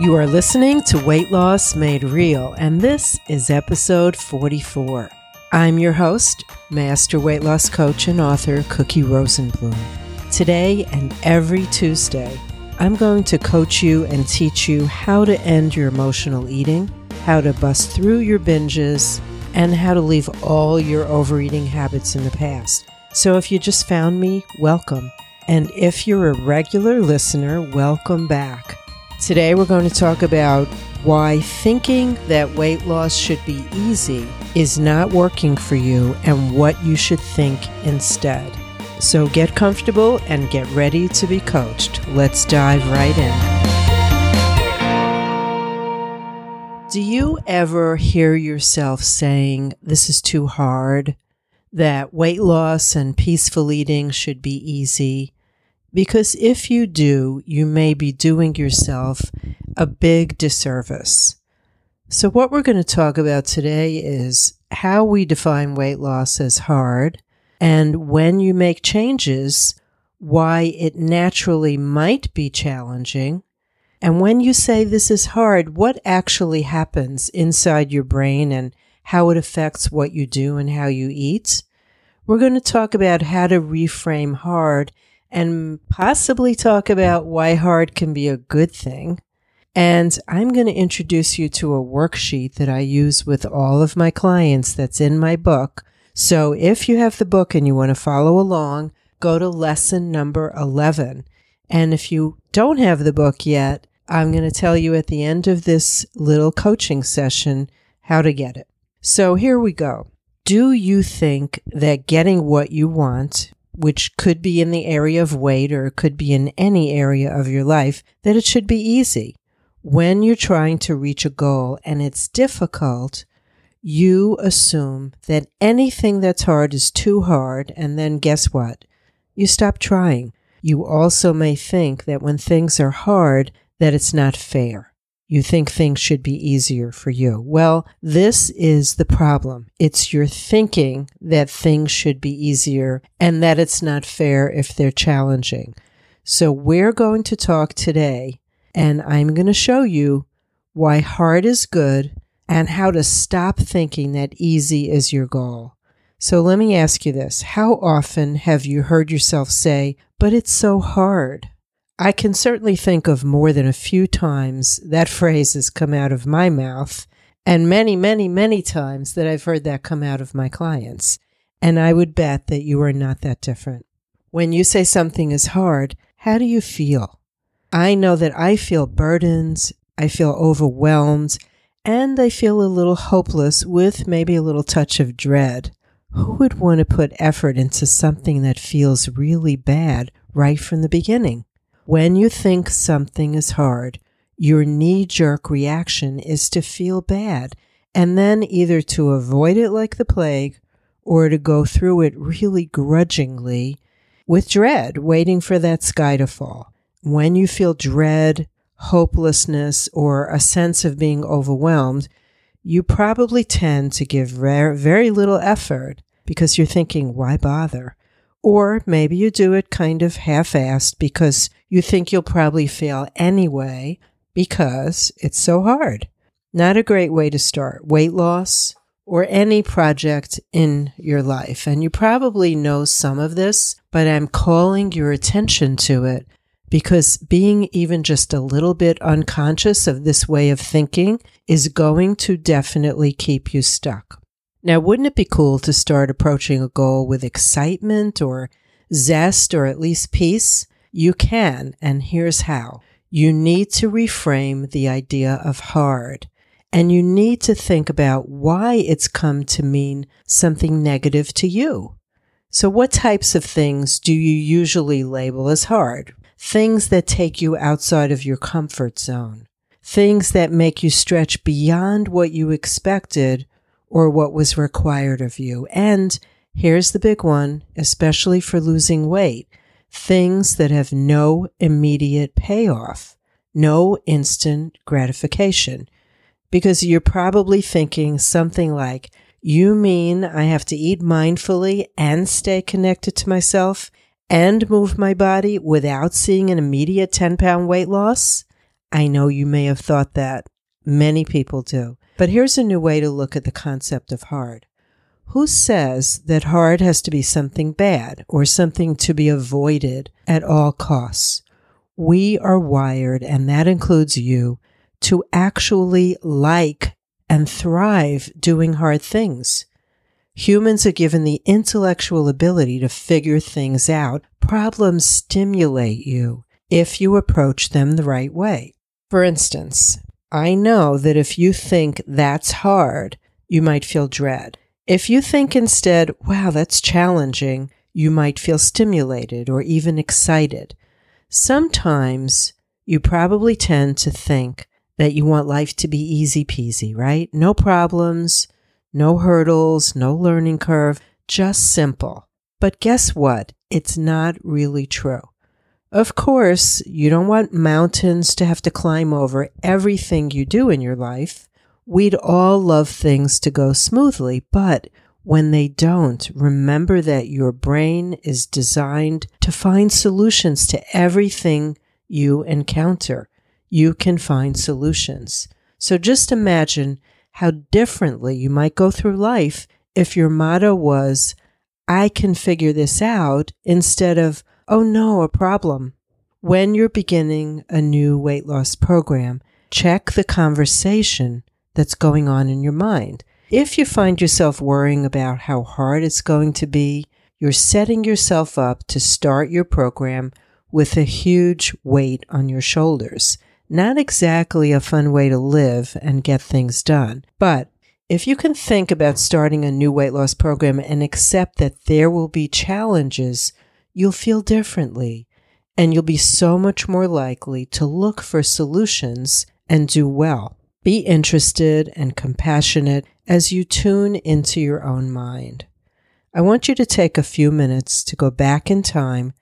You are listening to Weight Loss Made Real, and this is episode 44. I'm your host, Master Weight Loss Coach and author Cookie Rosenblum. Today and every Tuesday, I'm going to coach you and teach you how to end your emotional eating, how to bust through your binges, and how to leave all your overeating habits in the past. So if you just found me, welcome. And if you're a regular listener, welcome back. Today we're going to talk about why thinking that weight loss should be easy is not working for you and what you should think instead. So get comfortable and get ready to be coached. Let's dive right in. Do you ever hear yourself saying, This is too hard? That weight loss and peaceful eating should be easy? Because if you do, you may be doing yourself a big disservice. So, what we're going to talk about today is how we define weight loss as hard, and when you make changes, why it naturally might be challenging. And when you say this is hard, what actually happens inside your brain and how it affects what you do and how you eat. We're going to talk about how to reframe hard and possibly talk about why hard can be a good thing. And I'm going to introduce you to a worksheet that I use with all of my clients that's in my book. So if you have the book and you want to follow along, go to lesson number 11. And if you don't have the book yet, I'm going to tell you at the end of this little coaching session how to get it. So here we go. Do you think that getting what you want which could be in the area of weight or it could be in any area of your life, that it should be easy. When you're trying to reach a goal and it's difficult, you assume that anything that's hard is too hard, and then guess what? You stop trying. You also may think that when things are hard, that it's not fair you think things should be easier for you. Well, this is the problem. It's your thinking that things should be easier and that it's not fair if they're challenging. So we're going to talk today and I'm going to show you why hard is good and how to stop thinking that easy is your goal. So let me ask you this. How often have you heard yourself say, but it's so hard? I can certainly think of more than a few times that phrase has come out of my mouth, and many, many, many times that I've heard that come out of my clients. And I would bet that you are not that different. When you say something is hard, how do you feel? I know that I feel burdens, I feel overwhelmed, and I feel a little hopeless with maybe a little touch of dread. Who would want to put effort into something that feels really bad right from the beginning? When you think something is hard, your knee jerk reaction is to feel bad and then either to avoid it like the plague or to go through it really grudgingly with dread, waiting for that sky to fall. When you feel dread, hopelessness, or a sense of being overwhelmed, you probably tend to give very little effort because you're thinking, why bother? Or maybe you do it kind of half assed because you think you'll probably fail anyway because it's so hard. Not a great way to start weight loss or any project in your life. And you probably know some of this, but I'm calling your attention to it because being even just a little bit unconscious of this way of thinking is going to definitely keep you stuck. Now, wouldn't it be cool to start approaching a goal with excitement or zest or at least peace? You can, and here's how. You need to reframe the idea of hard, and you need to think about why it's come to mean something negative to you. So, what types of things do you usually label as hard? Things that take you outside of your comfort zone, things that make you stretch beyond what you expected or what was required of you. And here's the big one, especially for losing weight things that have no immediate payoff, no instant gratification. Because you're probably thinking something like, You mean I have to eat mindfully and stay connected to myself and move my body without seeing an immediate 10 pound weight loss? I know you may have thought that. Many people do. But here's a new way to look at the concept of hard. Who says that hard has to be something bad or something to be avoided at all costs? We are wired, and that includes you, to actually like and thrive doing hard things. Humans are given the intellectual ability to figure things out. Problems stimulate you if you approach them the right way. For instance, I know that if you think that's hard, you might feel dread. If you think instead, wow, that's challenging, you might feel stimulated or even excited. Sometimes you probably tend to think that you want life to be easy peasy, right? No problems, no hurdles, no learning curve, just simple. But guess what? It's not really true. Of course, you don't want mountains to have to climb over everything you do in your life. We'd all love things to go smoothly, but when they don't, remember that your brain is designed to find solutions to everything you encounter. You can find solutions. So just imagine how differently you might go through life if your motto was, I can figure this out, instead of, oh no, a problem. When you're beginning a new weight loss program, check the conversation that's going on in your mind. If you find yourself worrying about how hard it's going to be, you're setting yourself up to start your program with a huge weight on your shoulders not exactly a fun way to live and get things done. But if you can think about starting a new weight loss program and accept that there will be challenges, you'll feel differently and you'll be so much more likely to look for solutions and do well. Be interested and compassionate as you tune into your own mind. I want you to take a few minutes to go back in time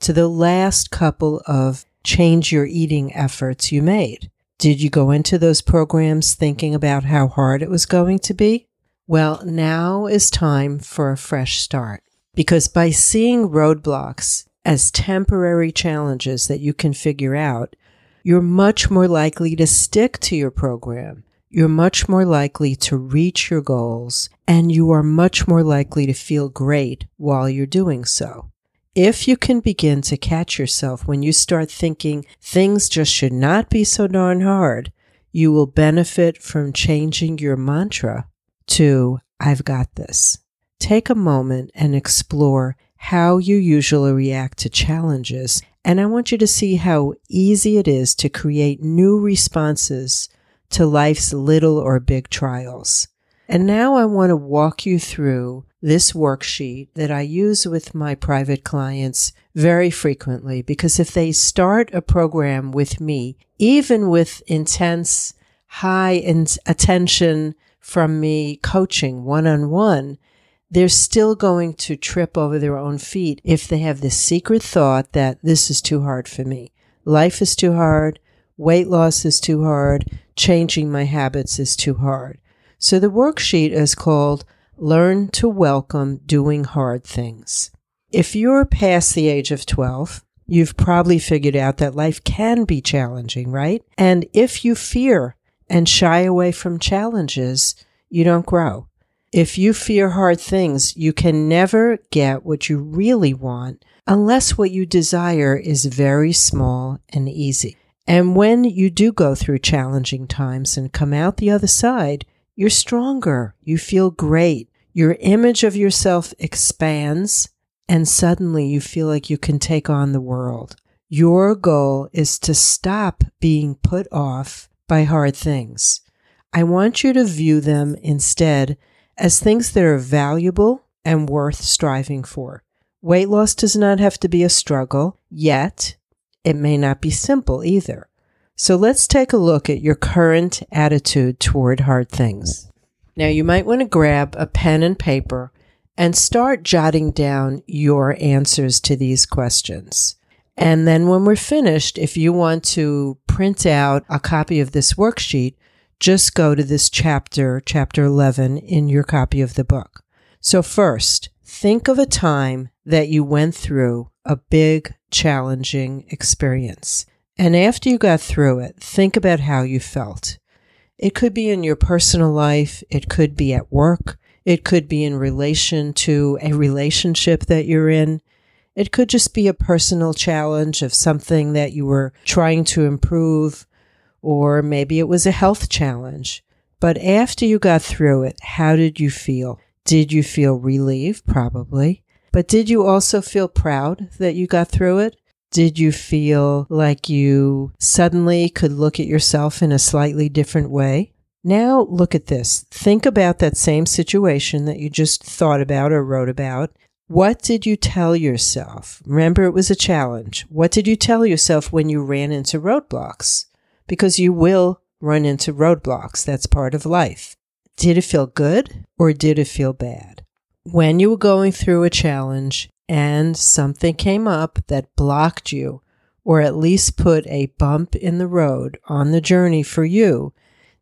to the last couple of change your eating efforts you made? Did you go into those programs thinking about how hard it was going to be? Well, now is time for a fresh start because by seeing roadblocks as temporary challenges that you can figure out, you're much more likely to stick to your program. You're much more likely to reach your goals and you are much more likely to feel great while you're doing so. If you can begin to catch yourself when you start thinking things just should not be so darn hard, you will benefit from changing your mantra to I've got this. Take a moment and explore how you usually react to challenges. And I want you to see how easy it is to create new responses to life's little or big trials. And now I want to walk you through this worksheet that I use with my private clients very frequently because if they start a program with me, even with intense, high in- attention from me coaching one on one, they're still going to trip over their own feet if they have this secret thought that this is too hard for me. Life is too hard. Weight loss is too hard. Changing my habits is too hard. So the worksheet is called Learn to Welcome Doing Hard Things. If you're past the age of 12, you've probably figured out that life can be challenging, right? And if you fear and shy away from challenges, you don't grow. If you fear hard things, you can never get what you really want unless what you desire is very small and easy. And when you do go through challenging times and come out the other side, you're stronger. You feel great. Your image of yourself expands, and suddenly you feel like you can take on the world. Your goal is to stop being put off by hard things. I want you to view them instead as things that are valuable and worth striving for. Weight loss does not have to be a struggle, yet it may not be simple either. So let's take a look at your current attitude toward hard things. Now, you might want to grab a pen and paper and start jotting down your answers to these questions. And then when we're finished, if you want to print out a copy of this worksheet, just go to this chapter, chapter 11, in your copy of the book. So, first, think of a time that you went through a big, challenging experience. And after you got through it, think about how you felt. It could be in your personal life, it could be at work, it could be in relation to a relationship that you're in. It could just be a personal challenge of something that you were trying to improve, or maybe it was a health challenge. But after you got through it, how did you feel? Did you feel relieved? Probably. But did you also feel proud that you got through it? Did you feel like you suddenly could look at yourself in a slightly different way? Now look at this. Think about that same situation that you just thought about or wrote about. What did you tell yourself? Remember, it was a challenge. What did you tell yourself when you ran into roadblocks? Because you will run into roadblocks. That's part of life. Did it feel good or did it feel bad? When you were going through a challenge and something came up that blocked you, or at least put a bump in the road on the journey for you,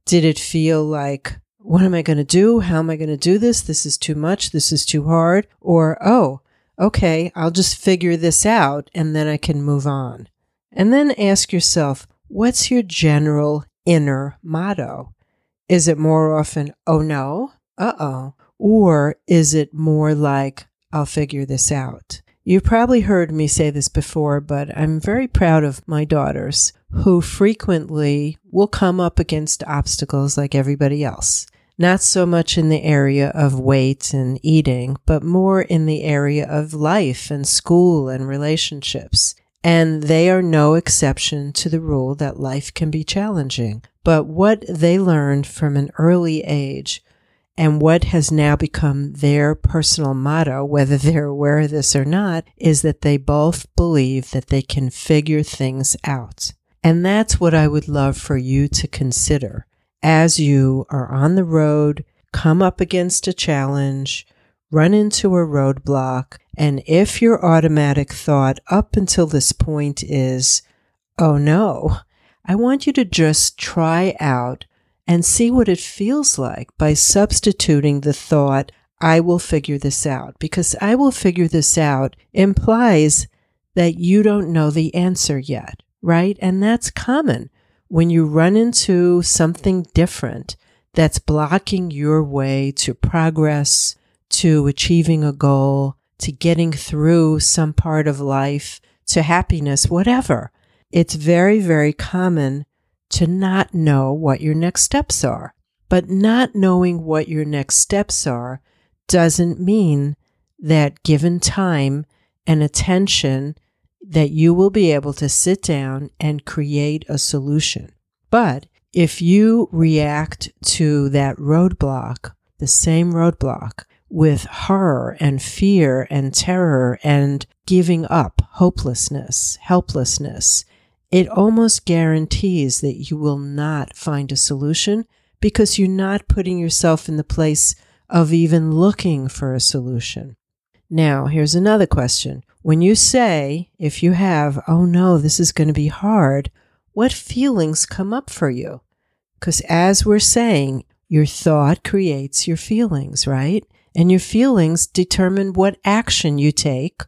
did it feel like, what am I going to do? How am I going to do this? This is too much. This is too hard. Or, oh, okay, I'll just figure this out and then I can move on. And then ask yourself, what's your general inner motto? Is it more often, oh no, uh oh? Or is it more like, I'll figure this out? You've probably heard me say this before, but I'm very proud of my daughters who frequently will come up against obstacles like everybody else. Not so much in the area of weight and eating, but more in the area of life and school and relationships. And they are no exception to the rule that life can be challenging. But what they learned from an early age and what has now become their personal motto, whether they're aware of this or not, is that they both believe that they can figure things out. And that's what I would love for you to consider as you are on the road, come up against a challenge, run into a roadblock, and if your automatic thought up until this point is, oh no, I want you to just try out and see what it feels like by substituting the thought, I will figure this out. Because I will figure this out implies that you don't know the answer yet, right? And that's common when you run into something different that's blocking your way to progress, to achieving a goal, to getting through some part of life, to happiness, whatever. It's very, very common to not know what your next steps are. But not knowing what your next steps are doesn't mean that given time and attention that you will be able to sit down and create a solution. But if you react to that roadblock, the same roadblock, with horror and fear and terror and giving up, hopelessness, helplessness, it almost guarantees that you will not find a solution because you're not putting yourself in the place of even looking for a solution. Now, here's another question. When you say, if you have, oh no, this is going to be hard, what feelings come up for you? Because as we're saying, your thought creates your feelings, right? And your feelings determine what action you take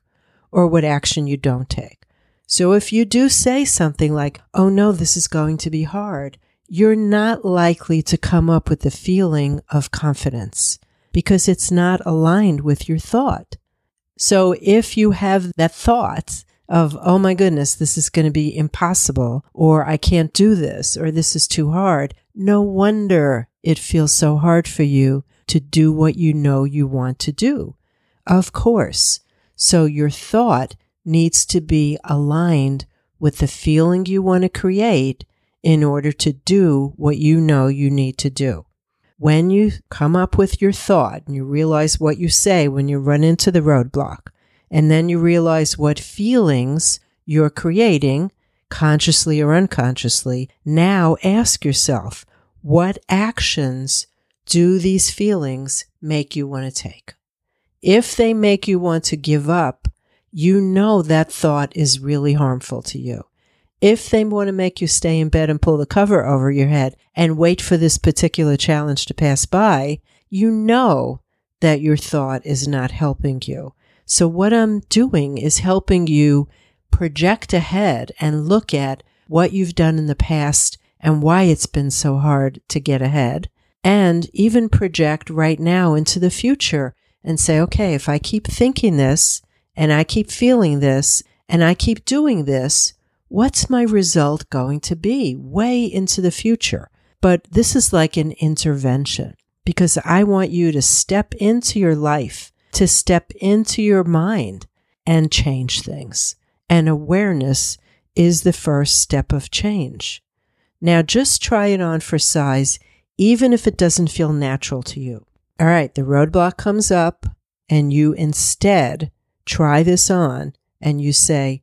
or what action you don't take. So if you do say something like, oh no, this is going to be hard, you're not likely to come up with the feeling of confidence because it's not aligned with your thought. So if you have that thought of, oh my goodness, this is going to be impossible, or I can't do this, or this is too hard, no wonder it feels so hard for you to do what you know you want to do. Of course. So your thought needs to be aligned with the feeling you want to create in order to do what you know you need to do. When you come up with your thought and you realize what you say when you run into the roadblock, and then you realize what feelings you're creating, consciously or unconsciously, now ask yourself, what actions do these feelings make you want to take? If they make you want to give up, you know that thought is really harmful to you. If they want to make you stay in bed and pull the cover over your head and wait for this particular challenge to pass by, you know that your thought is not helping you. So what I'm doing is helping you project ahead and look at what you've done in the past and why it's been so hard to get ahead. And even project right now into the future and say, okay, if I keep thinking this and I keep feeling this and I keep doing this, what's my result going to be way into the future? But this is like an intervention because I want you to step into your life, to step into your mind and change things. And awareness is the first step of change. Now just try it on for size, even if it doesn't feel natural to you. All right, the roadblock comes up and you instead try this on and you say,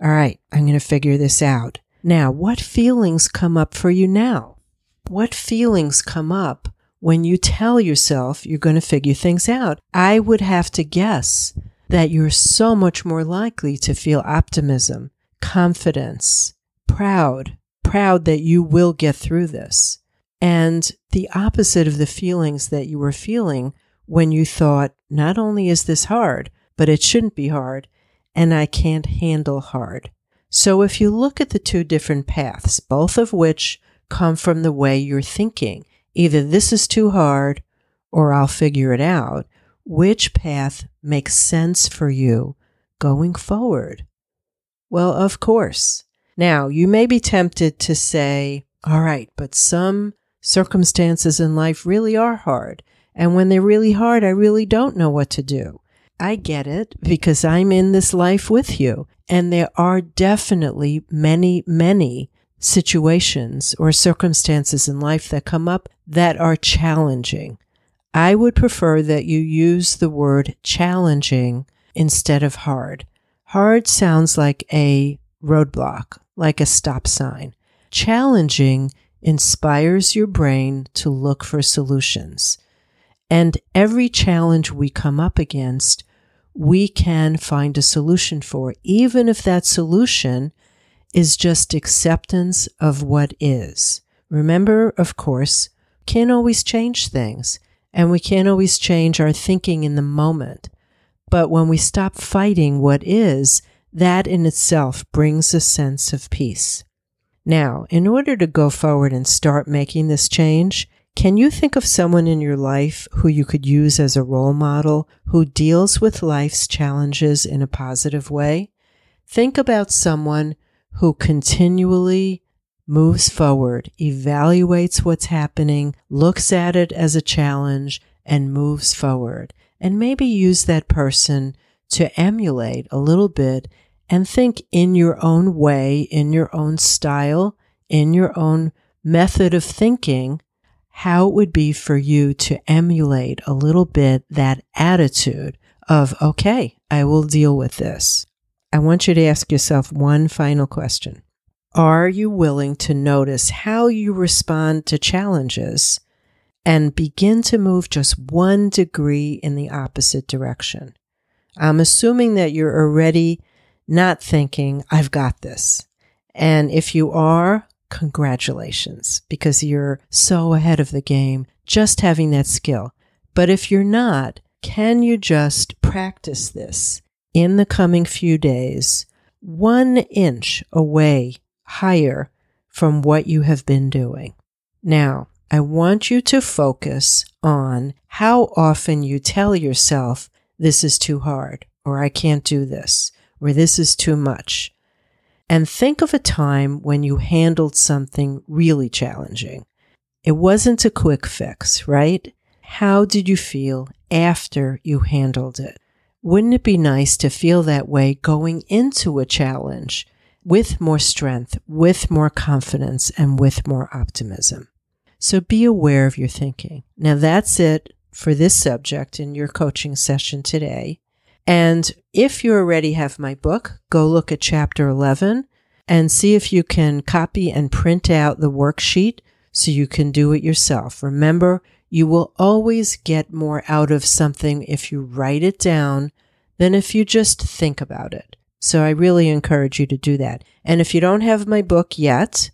all right, I'm going to figure this out. Now, what feelings come up for you now? What feelings come up when you tell yourself you're going to figure things out? I would have to guess that you're so much more likely to feel optimism, confidence, proud, proud that you will get through this. And the opposite of the feelings that you were feeling when you thought, not only is this hard, but it shouldn't be hard, and I can't handle hard. So if you look at the two different paths, both of which come from the way you're thinking, either this is too hard or I'll figure it out, which path makes sense for you going forward? Well, of course. Now, you may be tempted to say, all right, but some circumstances in life really are hard. And when they're really hard, I really don't know what to do. I get it because I'm in this life with you. And there are definitely many, many situations or circumstances in life that come up that are challenging. I would prefer that you use the word challenging instead of hard. Hard sounds like a roadblock, like a stop sign. Challenging inspires your brain to look for solutions. And every challenge we come up against, we can find a solution for, even if that solution is just acceptance of what is. Remember, of course, can't always change things and we can't always change our thinking in the moment. But when we stop fighting what is, that in itself brings a sense of peace. Now, in order to go forward and start making this change, can you think of someone in your life who you could use as a role model who deals with life's challenges in a positive way? Think about someone who continually moves forward, evaluates what's happening, looks at it as a challenge, and moves forward. And maybe use that person to emulate a little bit and think in your own way, in your own style, in your own method of thinking how it would be for you to emulate a little bit that attitude of, okay, I will deal with this. I want you to ask yourself one final question. Are you willing to notice how you respond to challenges and begin to move just one degree in the opposite direction? I'm assuming that you're already not thinking, I've got this. And if you are, congratulations because you're so ahead of the game just having that skill. But if you're not, can you just practice this in the coming few days, one inch away higher from what you have been doing? Now, I want you to focus on how often you tell yourself, this is too hard, or I can't do this, or this is too much. And think of a time when you handled something really challenging. It wasn't a quick fix, right? How did you feel after you handled it? Wouldn't it be nice to feel that way going into a challenge with more strength, with more confidence, and with more optimism? So be aware of your thinking. Now that's it for this subject in your coaching session today. And if you already have my book, go look at chapter 11 and see if you can copy and print out the worksheet so you can do it yourself. Remember, you will always get more out of something if you write it down than if you just think about it. So I really encourage you to do that. And if you don't have my book yet,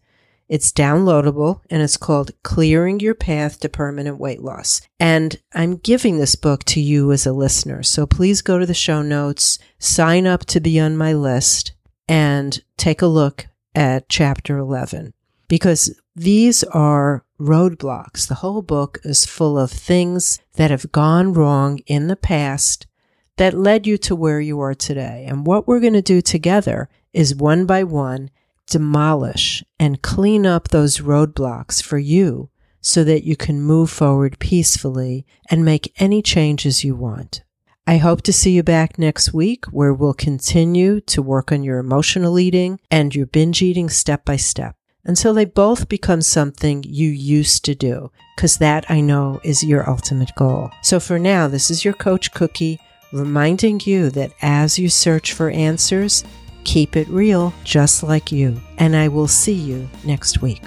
it's downloadable and it's called Clearing Your Path to Permanent Weight Loss. And I'm giving this book to you as a listener. So please go to the show notes, sign up to be on my list, and take a look at chapter 11 because these are roadblocks. The whole book is full of things that have gone wrong in the past that led you to where you are today. And what we're going to do together is one by one demolish and clean up those roadblocks for you so that you can move forward peacefully and make any changes you want. I hope to see you back next week where we'll continue to work on your emotional eating and your binge eating step by step until they both become something you used to do, because that I know is your ultimate goal. So for now, this is your Coach Cookie reminding you that as you search for answers, keep it real just like you. And I will see you next week.